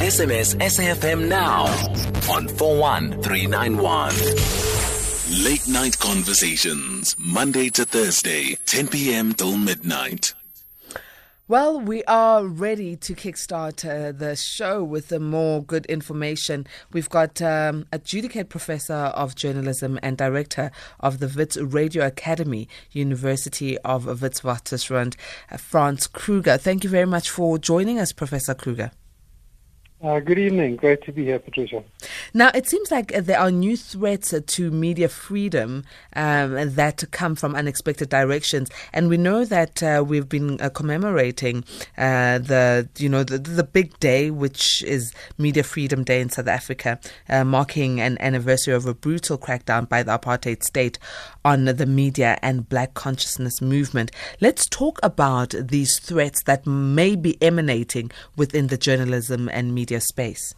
SMS SAFM now on 41391. Late night conversations, Monday to Thursday, 10 p.m. till midnight. Well, we are ready to kickstart uh, the show with the more good information. We've got um, adjunct professor of journalism and director of the Wits Radio Academy, University of Witwatersrand, uh, Franz Kruger. Thank you very much for joining us, Professor Kruger. Uh, good evening. Great to be here, Patricia. Now, it seems like there are new threats to media freedom um, that come from unexpected directions, and we know that uh, we've been uh, commemorating uh, the, you know, the, the big day, which is Media Freedom Day in South Africa, uh, marking an anniversary of a brutal crackdown by the apartheid state on the media and Black consciousness movement. Let's talk about these threats that may be emanating within the journalism and media media space?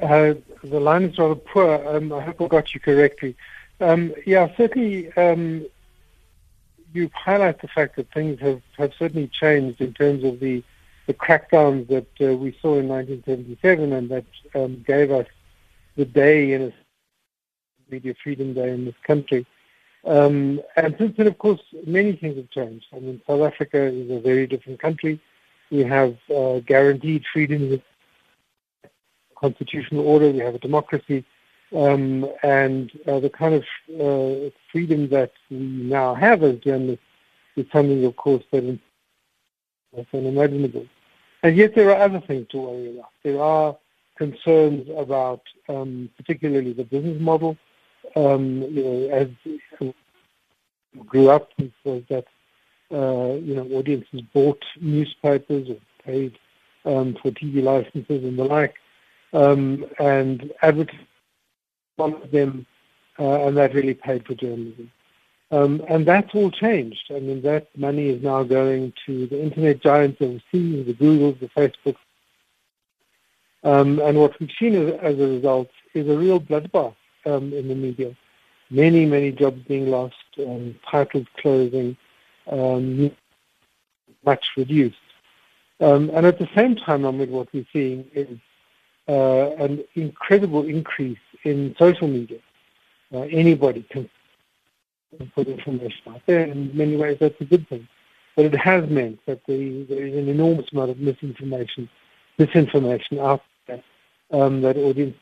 Uh, the line is rather poor. Um, I hope I got you correctly. Um, yeah, certainly um, you highlight the fact that things have, have certainly changed in terms of the, the crackdowns that uh, we saw in 1977 and that um, gave us the day in a media freedom day in this country. Um, and since then, of course, many things have changed. I mean, South Africa is a very different country. We have uh, guaranteed freedoms constitutional order. We have a democracy. Um, and uh, the kind of uh, freedom that we now have as journalists is something, of course, that is unimaginable. And yet there are other things to worry about. There are concerns about um, particularly the business model. Um, you know, as grew up, was that uh, you know, audiences bought newspapers or paid um, for TV licenses and the like, um, and advertised them, uh, and that really paid for journalism. Um, and that's all changed. I mean, that money is now going to the internet giants overseas, the Googles, the Facebooks. Um, and what we've seen as, as, a result is a real bloodbath um, in the media. Many, many jobs being lost, um, titles closing, um, much reduced. Um, and at the same time, I mean, what we're seeing is uh, an incredible increase in social media. Uh, anybody can put information out there. In many ways, that's a good thing. But it has meant that the, there is an enormous amount of misinformation, misinformation out there um, that audience.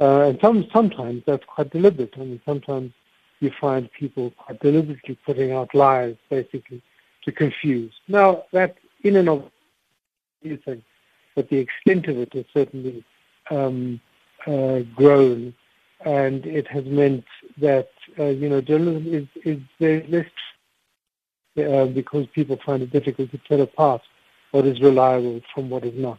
Uh, and some, sometimes that's quite deliberate. I mean, sometimes you find people quite deliberately putting out lies, basically, to confuse. Now, that in and of itself, but the extent of it has certainly um, uh, grown, and it has meant that uh, you know journalism is is very less uh, because people find it difficult to tell apart what is reliable from what is not.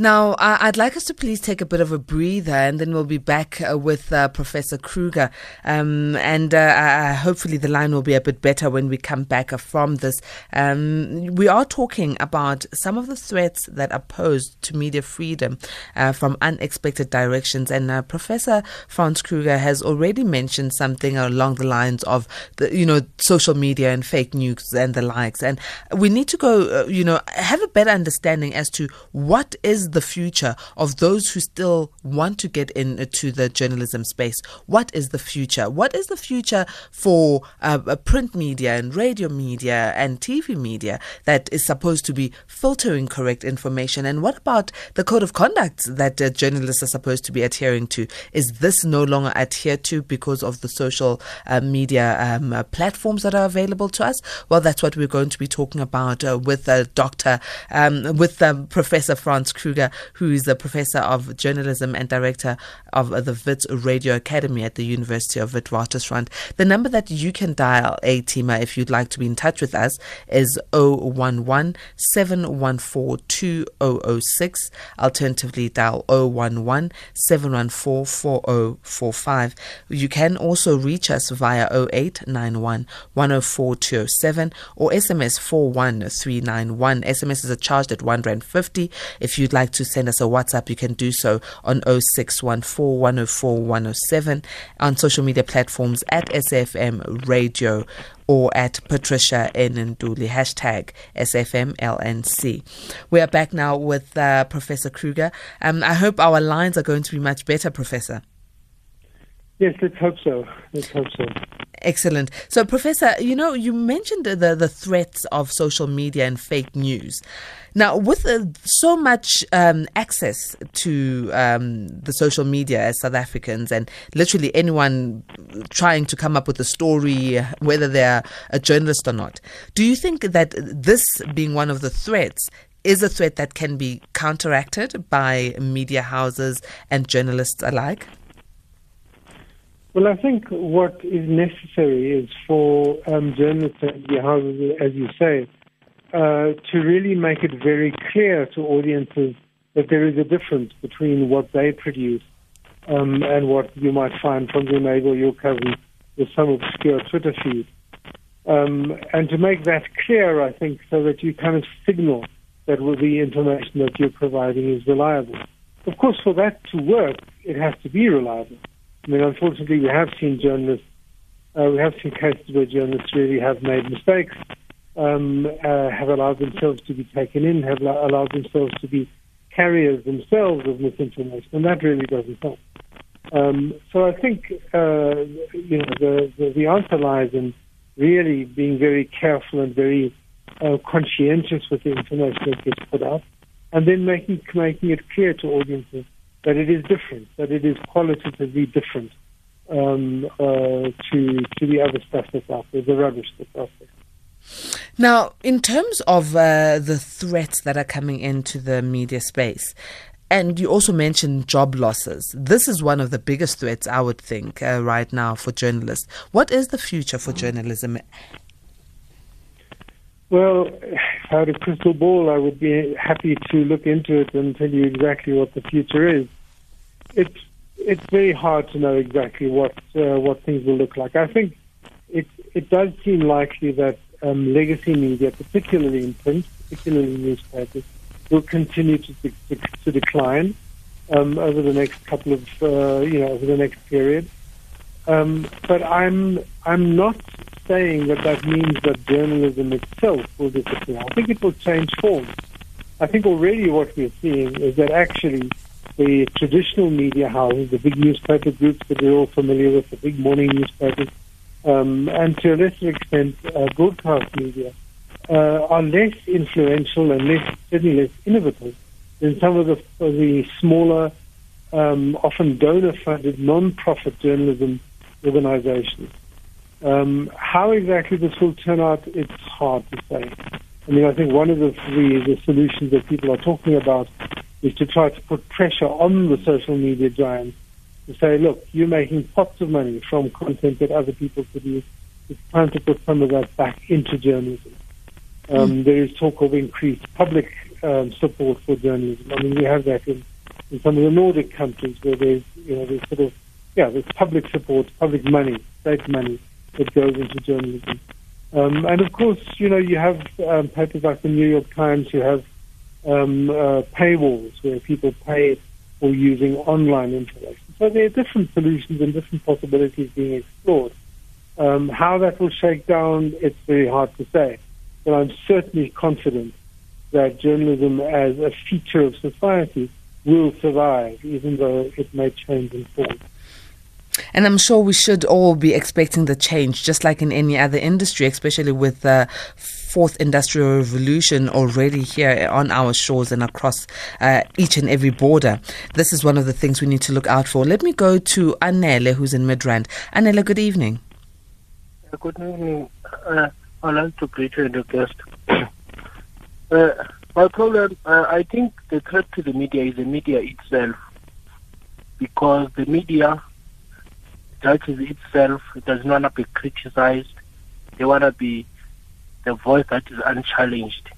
Now, I'd like us to please take a bit of a breather and then we'll be back uh, with uh, Professor Kruger. Um, and uh, hopefully the line will be a bit better when we come back from this. Um, we are talking about some of the threats that are posed to media freedom uh, from unexpected directions. And uh, Professor Franz Kruger has already mentioned something along the lines of, the, you know, social media and fake news and the likes. And we need to go, uh, you know, have a better understanding as to what is the future of those who still want to get into the journalism space? What is the future? What is the future for uh, print media and radio media and TV media that is supposed to be filtering correct information? And what about the code of conduct that uh, journalists are supposed to be adhering to? Is this no longer adhered to because of the social uh, media um, uh, platforms that are available to us? Well, that's what we're going to be talking about uh, with uh, Dr. Um, with um, Professor Franz Kruger who is a professor of journalism and director of the Wits Radio Academy at the University of Witwatersrand. The number that you can dial, A Tima, if you'd like to be in touch with us, is 011 714 2006. Alternatively, dial 011 714 4045. You can also reach us via 0891 104 207 or SMS 41391. SMS is a charged at 1 Rand 50. If you'd like like to send us a WhatsApp, you can do so on 0614 104 107 on social media platforms at SFM Radio or at Patricia Nduli hashtag SFMLNC. We are back now with uh, Professor Kruger. Um, I hope our lines are going to be much better, Professor. Yes, let's hope so. Let's hope so. Excellent. So, Professor, you know, you mentioned the, the threats of social media and fake news. Now, with uh, so much um, access to um, the social media as South Africans, and literally anyone trying to come up with a story, whether they're a journalist or not, do you think that this being one of the threats is a threat that can be counteracted by media houses and journalists alike? Well, I think what is necessary is for um, journalists and houses, as you say, uh, to really make it very clear to audiences that there is a difference between what they produce um, and what you might find from your neighbor your cousin with some obscure Twitter feed. Um, and to make that clear, I think, so that you kind of signal that the information that you're providing is reliable. Of course, for that to work, it has to be reliable. I mean, unfortunately, we have seen journalists, uh, we have seen cases where journalists really have made mistakes, um, uh, have allowed themselves to be taken in, have allowed themselves to be carriers themselves of misinformation, and that really doesn't help. Um, so I think uh, you know the, the, the answer lies in really being very careful and very uh, conscientious with the information that gets put out, and then making making it clear to audiences that it is different, that it is qualitatively different um, uh, to to the other stuff that's out there, the rubbish that's out there. Now, in terms of uh, the threats that are coming into the media space, and you also mentioned job losses. This is one of the biggest threats, I would think, uh, right now for journalists. What is the future for journalism? Well, if I had a crystal ball, I would be happy to look into it and tell you exactly what the future is. It's it's very hard to know exactly what uh, what things will look like. I think it it does seem likely that um, legacy media, particularly in print, particularly newspapers, will continue to to, to decline um, over the next couple of uh, you know over the next period. Um, but I'm I'm not saying that that means that journalism itself will disappear. I think it will change form. I think already what we're seeing is that actually the traditional media houses, the big newspaper groups that we're all familiar with, the big morning newspapers, um, and to a lesser extent uh, broadcast media, uh, are less influential and less certainly less innovative than some of the, of the smaller, um, often donor-funded non-profit journalism organizations. Um, how exactly this will turn out, it's hard to say. I mean, I think one of the, the, the solutions that people are talking about is to try to put pressure on the social media giants to say, look, you're making pots of money from content that other people produce. It's time to put some of that back into journalism. Um, mm. There is talk of increased public um, support for journalism. I mean, we have that in, in some of the Nordic countries where there's, you know, there's sort of, yeah, there's public support, public money, state money that goes into journalism. Um, and of course, you know, you have um, papers like the New York Times, you have um, uh, paywalls where people pay for using online information. So there are different solutions and different possibilities being explored. Um, how that will shake down, it's very hard to say. But I'm certainly confident that journalism as a feature of society will survive, even though it may change in form. And I'm sure we should all be expecting the change, just like in any other industry, especially with the fourth industrial revolution already here on our shores and across uh, each and every border. This is one of the things we need to look out for. Let me go to Anele, who's in Midrand. Anele, good evening. Good evening. Uh, I'd like to greet you and the guest. uh, my problem, uh, I think the threat to the media is the media itself, because the media judges itself, it does not want to be criticized. They want to be the voice that is unchallenged.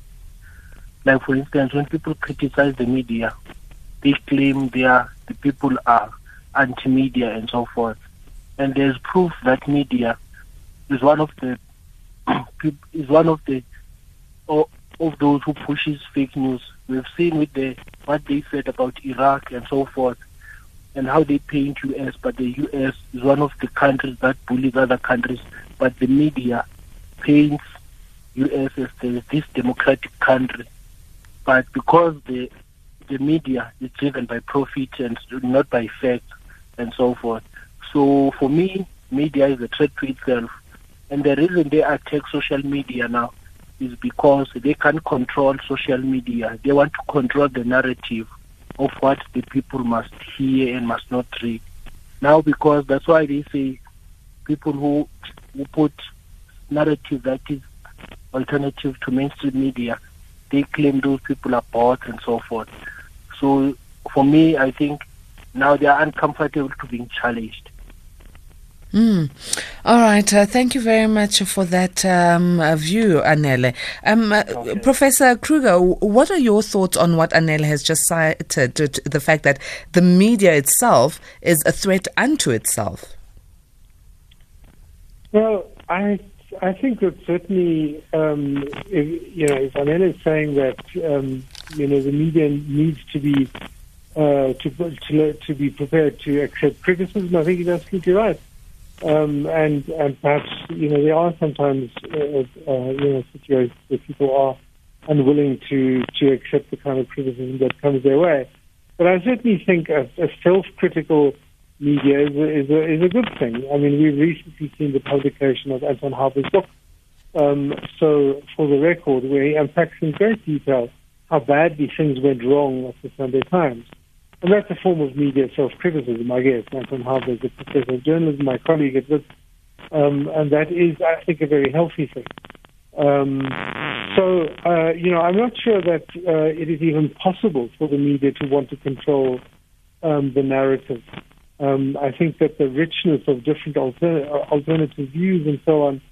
Like for instance, when people criticize the media, they claim they are the people are anti-media and so forth. And there's proof that media is one of the is one of the of those who pushes fake news. We've seen with the what they said about Iraq and so forth, and how they paint U.S. But the U.S. is one of the countries that bullies other countries. But the media paints U.S. as the, this democratic country. But because the the media is driven by profit and not by facts and so forth. So for me, media is a threat to itself. And the reason they attack social media now is because they can't control social media. They want to control the narrative of what the people must hear and must not read. Now, because that's why they say people who, who put narrative that is alternative to mainstream media, they claim those people are bots and so forth. So for me, I think now they are uncomfortable to being challenged. Mm. All right. Uh, thank you very much for that um, uh, view, Anele. Um, uh, okay. Professor Kruger, what are your thoughts on what Anele has just cited, the fact that the media itself is a threat unto itself? Well, I I think that certainly, um, if, you know, if Anele is saying that, um, you know, the media needs to be uh, to, to to be prepared to accept criticism, I think he's absolutely right. Um, and and perhaps you know there are sometimes uh, uh, you know situations where people are unwilling to to accept the kind of criticism that comes their way. But I certainly think a, a self-critical media is a, is a is a good thing. I mean, we've recently seen the publication of Anton Harber's book. Um, so, for the record, where he unpacks in great detail how badly things went wrong at the Sunday Times. And that's a form of media self-criticism, I guess. Anton Harber is a professor of journalism, my colleague at this, um, and that is, I think, a very healthy thing. Um, so, uh, you know, I'm not sure that uh, it is even possible for the media to want to control um, the narrative. Um, I think that the richness of different alter- alternative views and so on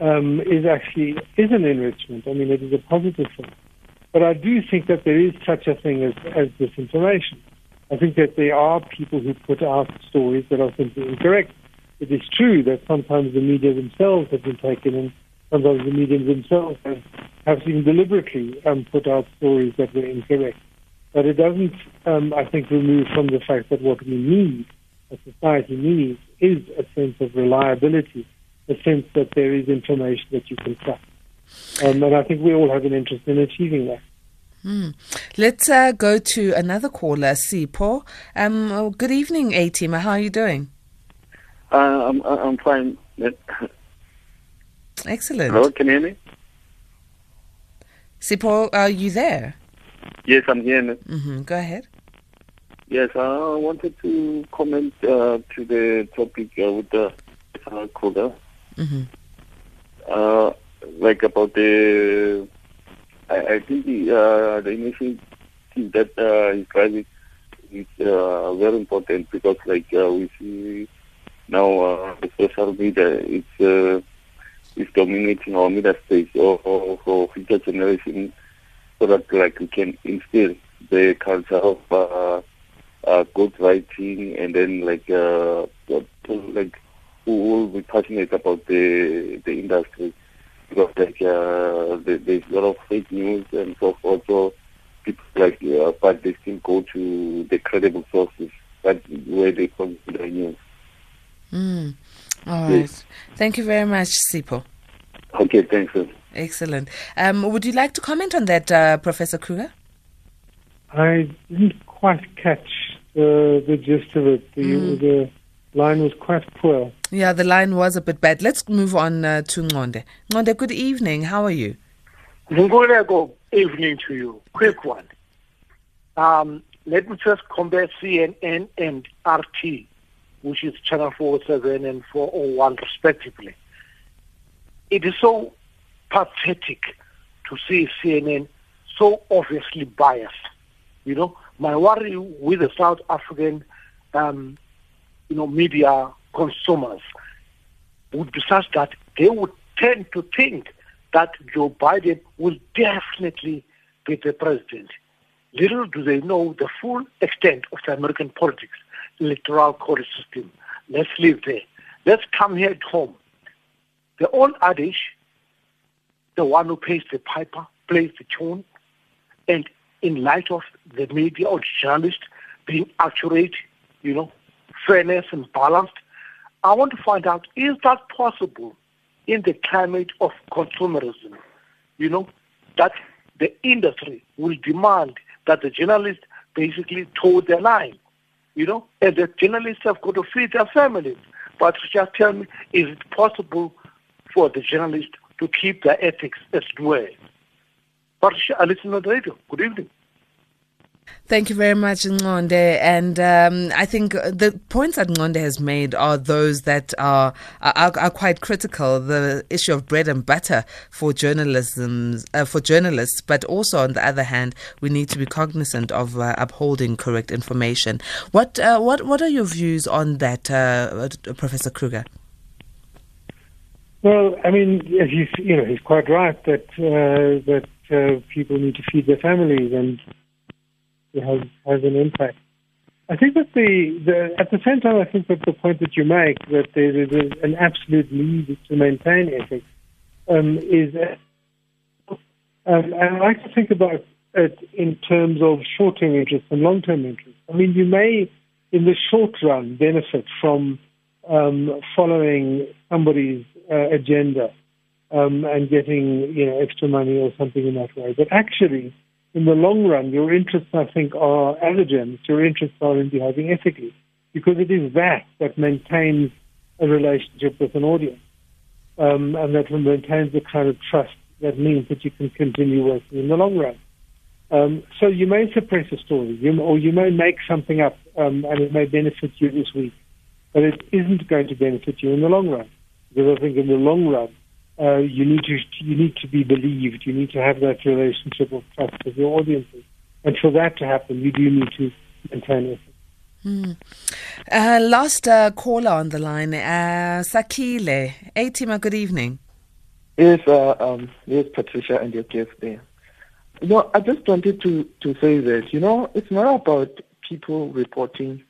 um, is actually is an enrichment. I mean, it is a positive thing. But I do think that there is such a thing as, as disinformation. I think that there are people who put out stories that are simply incorrect. It is true that sometimes the media themselves have been taken and sometimes the media themselves have, have even deliberately um, put out stories that were incorrect. But it doesn't, um, I think, remove from the fact that what we need, a society needs, is a sense of reliability, a sense that there is information that you can trust. Um, and I think we all have an interest in achieving that. Mm. Let's uh, go to another caller, Sipho. Um, oh, good evening, A-Team. How are you doing? Uh, I'm, I'm fine. Excellent. Hello, can you hear me? Sipho, are you there? Yes, I'm here. Mm-hmm. Go ahead. Yes, I wanted to comment uh, to the topic uh, with the uh, caller. Mm-hmm. Uh, like about the I, I think the, uh, the initiative that uh, is driving is uh, very important because, like uh, we see now, uh, the social media is uh, dominating our media space or, or for future generation, so that like we can instill the culture of uh, uh, good writing and then like uh, like who will be passionate about the the industry because like uh, there's a lot of fake news and so forth. So people like, uh, but they still go to the credible sources. That's where they consider news. Mm. All right. Yes. Thank you very much, Sipho. Okay, thanks. Sir. Excellent. Um, would you like to comment on that, uh, Professor Kruger? I didn't quite catch the the gist of it. The, mm. the line was quite poor. Yeah, the line was a bit bad. Let's move on uh, to Ngonde. Ngonde, good evening. How are you? Nguleko, evening to you. Quick one. Um, let me just compare CNN and RT, which is Channel 47 and 401 respectively. It is so pathetic to see CNN so obviously biased. You know, my worry with the South African um, you know, media consumers would be such that they would tend to think that Joe Biden will definitely be the president. Little do they know the full extent of the American politics, electoral college system. Let's leave there. Let's come here at home. The old adage, the one who pays the piper plays the tune, and in light of the media or journalists being accurate, you know, fairness and balanced. I want to find out, is that possible in the climate of consumerism? You know, that the industry will demand that the journalists basically toe the line, you know, and the journalists have got to feed their families. But just tell me, is it possible for the journalists to keep their ethics as well? Patricia, I listen on the radio. Good evening. Thank you very much, Ngonde. And um, I think the points that Ngonde has made are those that are, are, are quite critical. The issue of bread and butter for journalism, uh, for journalists, but also on the other hand, we need to be cognizant of uh, upholding correct information. What uh, what what are your views on that, uh, Professor Kruger? Well, I mean, he's you know he's quite right that uh, that uh, people need to feed their families and has has an impact. I think that the, the at the same time, I think that the point that you make that there is an absolute need to maintain ethics um, is, um, and I like to think about it in terms of short-term interest and long-term interest. I mean, you may, in the short run, benefit from um, following somebody's uh, agenda um, and getting you know extra money or something in that way, but actually in the long run, your interests, I think, are allergens. Your interests are in behaving ethically because it is that that maintains a relationship with an audience um, and that maintains the kind of trust that means that you can continue working in the long run. Um, so you may suppress a story, you, or you may make something up, um, and it may benefit you this week, but it isn't going to benefit you in the long run. Because I think in the long run, uh, you need to you need to be believed. You need to have that relationship of trust with your audiences, and for that to happen, you do need to maintain it. Mm. Uh, last uh, caller on the line, uh, Sakile. Atima, good evening. Yes, uh, um, yes, Patricia and your guest there. You know, I just wanted to, to say that, you know, it's not about people reporting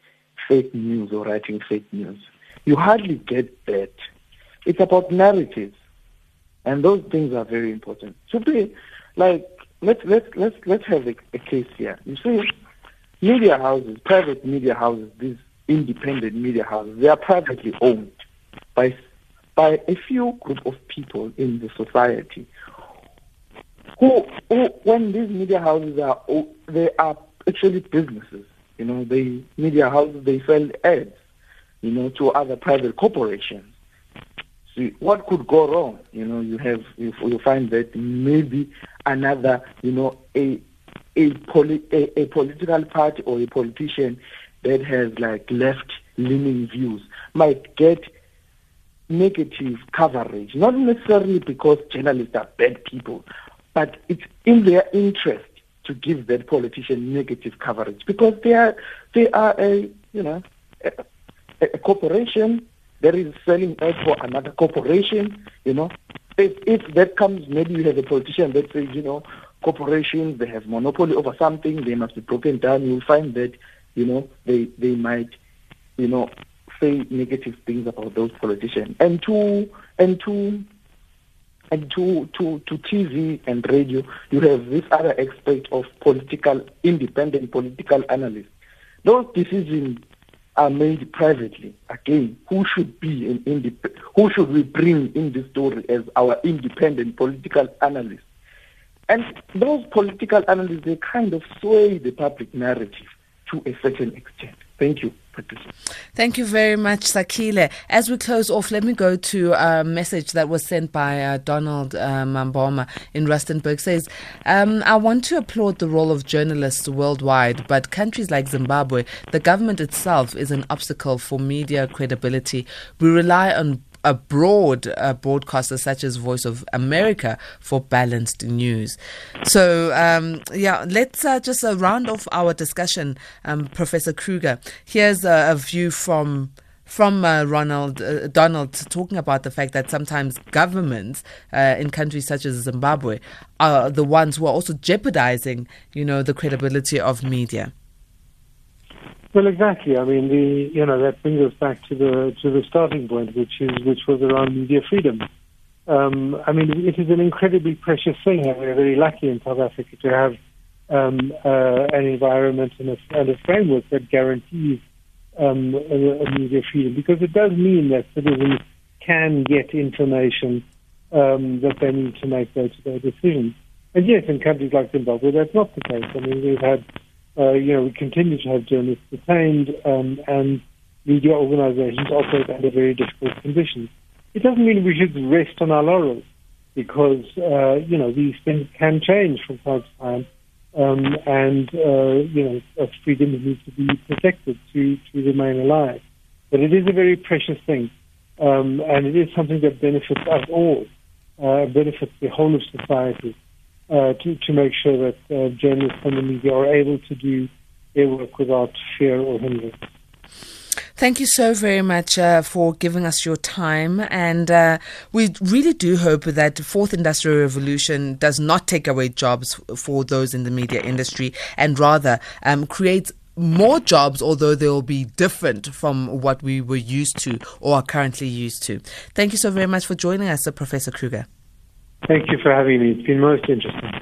fake news or writing fake news. You hardly get that. It's about narratives. And those things are very important. They, like, let's, let's, let's, let's have a, a case here. You see, media houses, private media houses, these independent media houses, they are privately owned by, by a few group of people in the society who, who when these media houses are, oh, they are actually businesses. You know, they media houses, they sell ads, you know, to other private corporations. See, what could go wrong? You know, you have you, you find that maybe another, you know, a a, poli- a, a political party or a politician that has like left-leaning views might get negative coverage, not necessarily because journalists are bad people, but it's in their interest to give that politician negative coverage because they are they are a you know a, a corporation that is selling ads for another corporation, you know. If, if that comes, maybe you have a politician that says, you know, corporations, they have monopoly over something, they must be broken down. You'll find that, you know, they, they might, you know, say negative things about those politicians. And to, and to, and to, to, to TV and radio, you have this other aspect of political, independent political analysts. Those decisions are made privately. Again, who should be an indep- who should we bring in the story as our independent political analyst? And those political analysts, they kind of sway the public narrative to a certain extent. Thank you. Thank you very much, Sakile. As we close off, let me go to a message that was sent by uh, Donald uh, Mamboma in Rustenburg. Says, um, "I want to applaud the role of journalists worldwide, but countries like Zimbabwe, the government itself is an obstacle for media credibility. We rely on a broad broadcaster such as Voice of America for balanced news. So, um, yeah, let's uh, just uh, round off our discussion, um, Professor Kruger. Here's a, a view from from uh, Ronald uh, Donald talking about the fact that sometimes governments uh, in countries such as Zimbabwe are the ones who are also jeopardizing, you know, the credibility of media. Well, exactly. I mean, the you know that brings us back to the to the starting point, which is which was around media freedom. Um, I mean, it is an incredibly precious thing, and we're very lucky in South Africa to have um, uh, an environment and a, and a, framework that guarantees um, a, a media freedom, because it does mean that citizens can get information um, that they need to make day-to-day decisions. And yes, in countries like Zimbabwe, that's not the case. I mean, we've had, uh, you know, we continue to have journalists detained um, and media organizations operate under very difficult conditions. It doesn't mean we should rest on our laurels because, uh, you know, these things can change from time to time. Um, and, uh, you know, freedom needs to be protected to, to remain alive. But it is a very precious thing. Um, and it is something that benefits us all, uh, benefits the whole of society, uh, to, to make sure that uh, journalists and the media are able to do their work without fear or hindrance. Thank you so very much uh, for giving us your time. And uh, we really do hope that the fourth industrial revolution does not take away jobs for those in the media industry and rather um, creates more jobs, although they will be different from what we were used to or are currently used to. Thank you so very much for joining us, Professor Kruger. Thank you for having me. It's been most interesting.